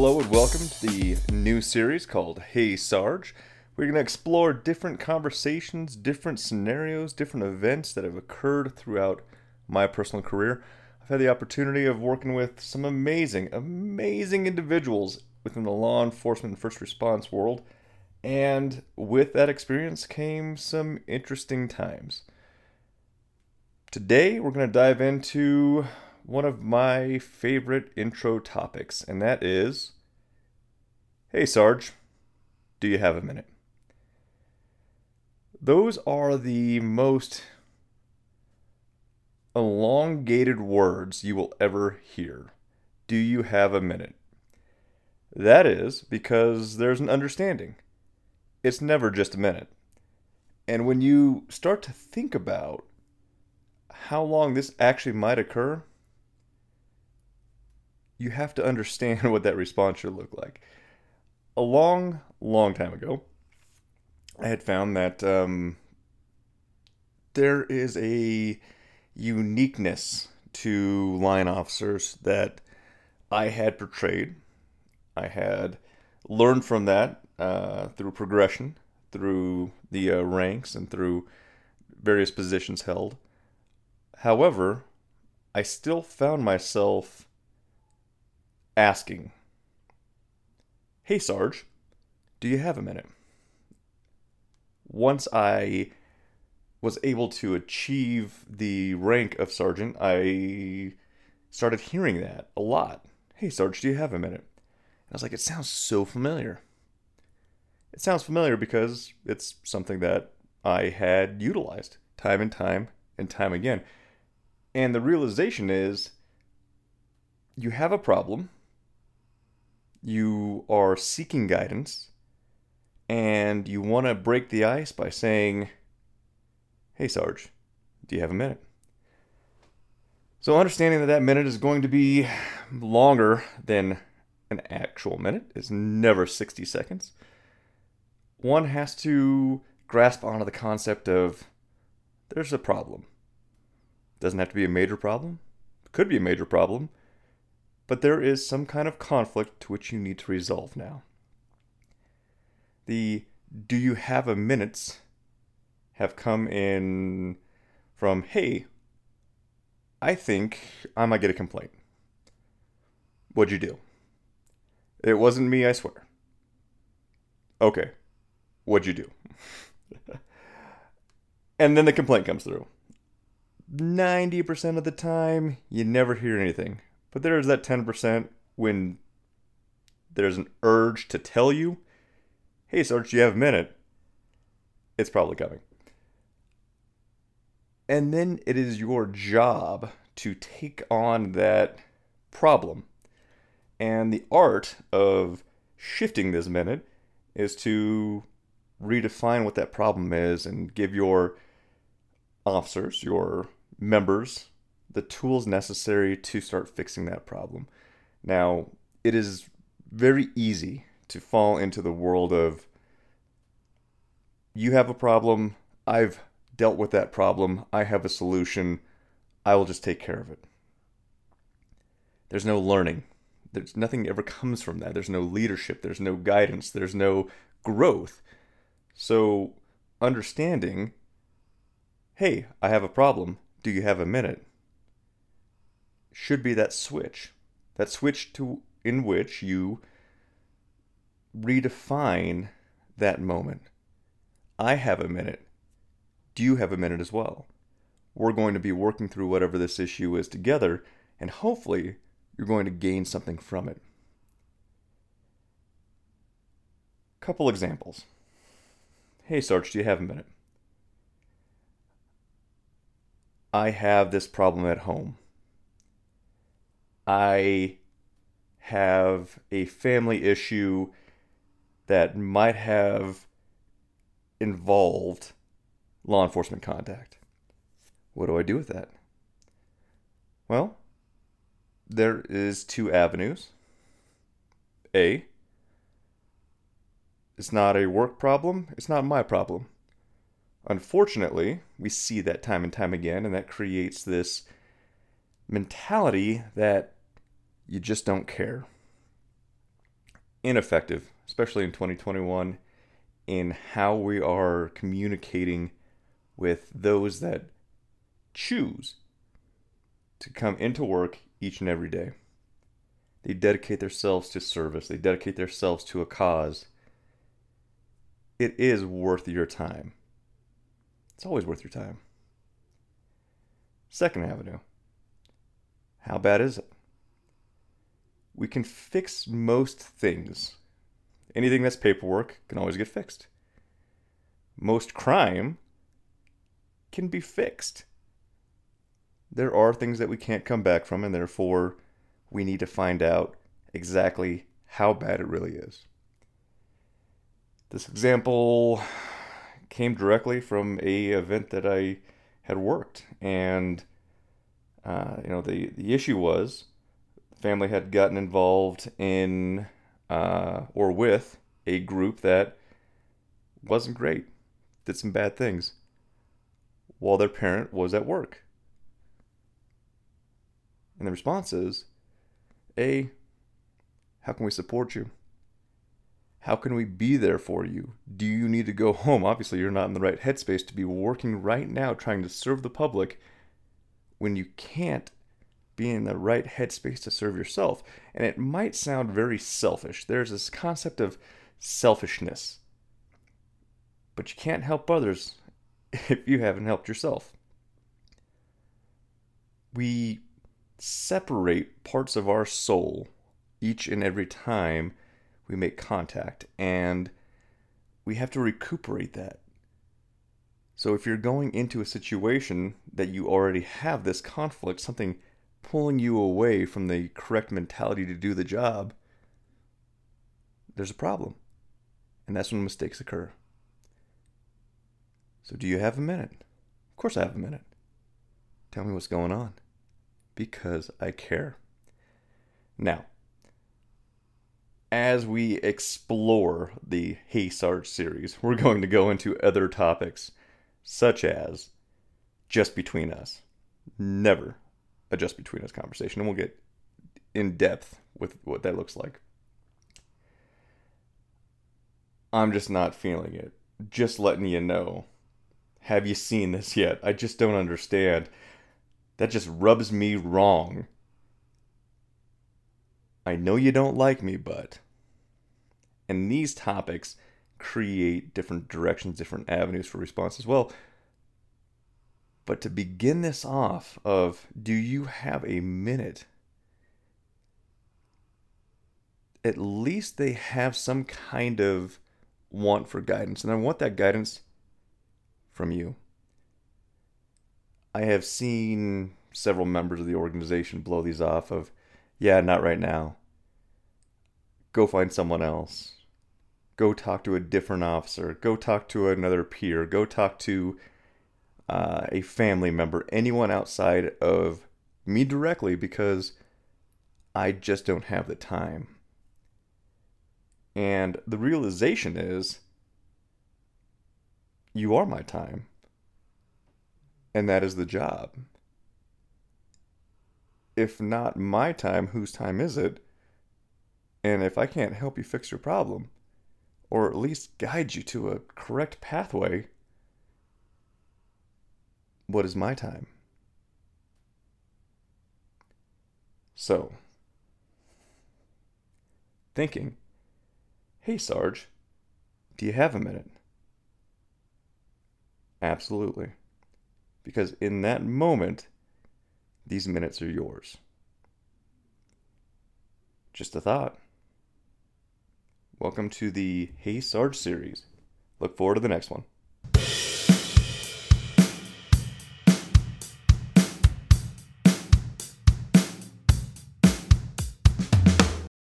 Hello and welcome to the new series called Hey Sarge. We're going to explore different conversations, different scenarios, different events that have occurred throughout my personal career. I've had the opportunity of working with some amazing, amazing individuals within the law enforcement and first response world, and with that experience came some interesting times. Today, we're going to dive into one of my favorite intro topics, and that is Hey, Sarge, do you have a minute? Those are the most elongated words you will ever hear. Do you have a minute? That is because there's an understanding. It's never just a minute. And when you start to think about how long this actually might occur, you have to understand what that response should look like. A long, long time ago, I had found that um, there is a uniqueness to line officers that I had portrayed. I had learned from that uh, through progression, through the uh, ranks, and through various positions held. However, I still found myself asking, Hey, Sarge, do you have a minute? Once I was able to achieve the rank of sergeant, I started hearing that a lot. Hey, Sarge, do you have a minute? And I was like, it sounds so familiar. It sounds familiar because it's something that I had utilized time and time and time again. And the realization is you have a problem you are seeking guidance and you want to break the ice by saying, Hey, Sarge, do you have a minute? So, understanding that that minute is going to be longer than an actual minute, is never 60 seconds, one has to grasp onto the concept of there's a problem. Doesn't have to be a major problem, could be a major problem, but there is some kind of conflict to which you need to resolve now. The do you have a minutes have come in from hey, I think I might get a complaint. What'd you do? It wasn't me, I swear. Okay, what'd you do? and then the complaint comes through. 90% of the time, you never hear anything. But there's that 10% when there's an urge to tell you, hey, Sarge, you have a minute. It's probably coming. And then it is your job to take on that problem. And the art of shifting this minute is to redefine what that problem is and give your officers, your members, the tools necessary to start fixing that problem. Now, it is very easy to fall into the world of you have a problem, I've dealt with that problem, I have a solution, I will just take care of it. There's no learning. There's nothing ever comes from that. There's no leadership, there's no guidance, there's no growth. So, understanding, hey, I have a problem. Do you have a minute? Should be that switch. That switch to in which you redefine that moment. I have a minute. Do you have a minute as well? We're going to be working through whatever this issue is together, and hopefully, you're going to gain something from it. Couple examples. Hey, Sarge, do you have a minute? I have this problem at home. I have a family issue that might have involved law enforcement contact. What do I do with that? Well, there is two avenues. A, it's not a work problem, it's not my problem. Unfortunately, we see that time and time again, and that creates this mentality that you just don't care. ineffective, especially in 2021, in how we are communicating with those that choose to come into work each and every day. They dedicate themselves to service, they dedicate themselves to a cause. It is worth your time. It's always worth your time. Second avenue. How bad is it? We can fix most things. Anything that's paperwork can always get fixed. Most crime can be fixed. There are things that we can't come back from, and therefore we need to find out exactly how bad it really is. This example came directly from a event that I had worked, and uh, you know the the issue was family had gotten involved in uh, or with a group that wasn't great, did some bad things, while their parent was at work. And the response is, A, how can we support you? How can we be there for you? Do you need to go home? Obviously, you're not in the right headspace to be working right now trying to serve the public when you can't be in the right headspace to serve yourself. And it might sound very selfish. There's this concept of selfishness. But you can't help others if you haven't helped yourself. We separate parts of our soul each and every time we make contact, and we have to recuperate that. So, if you're going into a situation that you already have this conflict, something pulling you away from the correct mentality to do the job, there's a problem. And that's when mistakes occur. So, do you have a minute? Of course, I have a minute. Tell me what's going on because I care. Now, as we explore the Hey Sarge series, we're going to go into other topics, such as just between us. Never a just between us conversation, and we'll get in depth with what that looks like. I'm just not feeling it. Just letting you know. Have you seen this yet? I just don't understand. That just rubs me wrong. I know you don't like me, but. And these topics create different directions, different avenues for response as well. But to begin this off of do you have a minute? At least they have some kind of want for guidance. And I want that guidance from you. I have seen several members of the organization blow these off of, yeah, not right now. Go find someone else. Go talk to a different officer. Go talk to another peer. Go talk to uh, a family member, anyone outside of me directly because I just don't have the time. And the realization is you are my time and that is the job. If not my time, whose time is it? And if I can't help you fix your problem, or at least guide you to a correct pathway, what is my time? So, thinking, hey Sarge, do you have a minute? Absolutely because in that moment, these minutes are yours. Just a thought. Welcome to the Hey Sarge series. Look forward to the next one.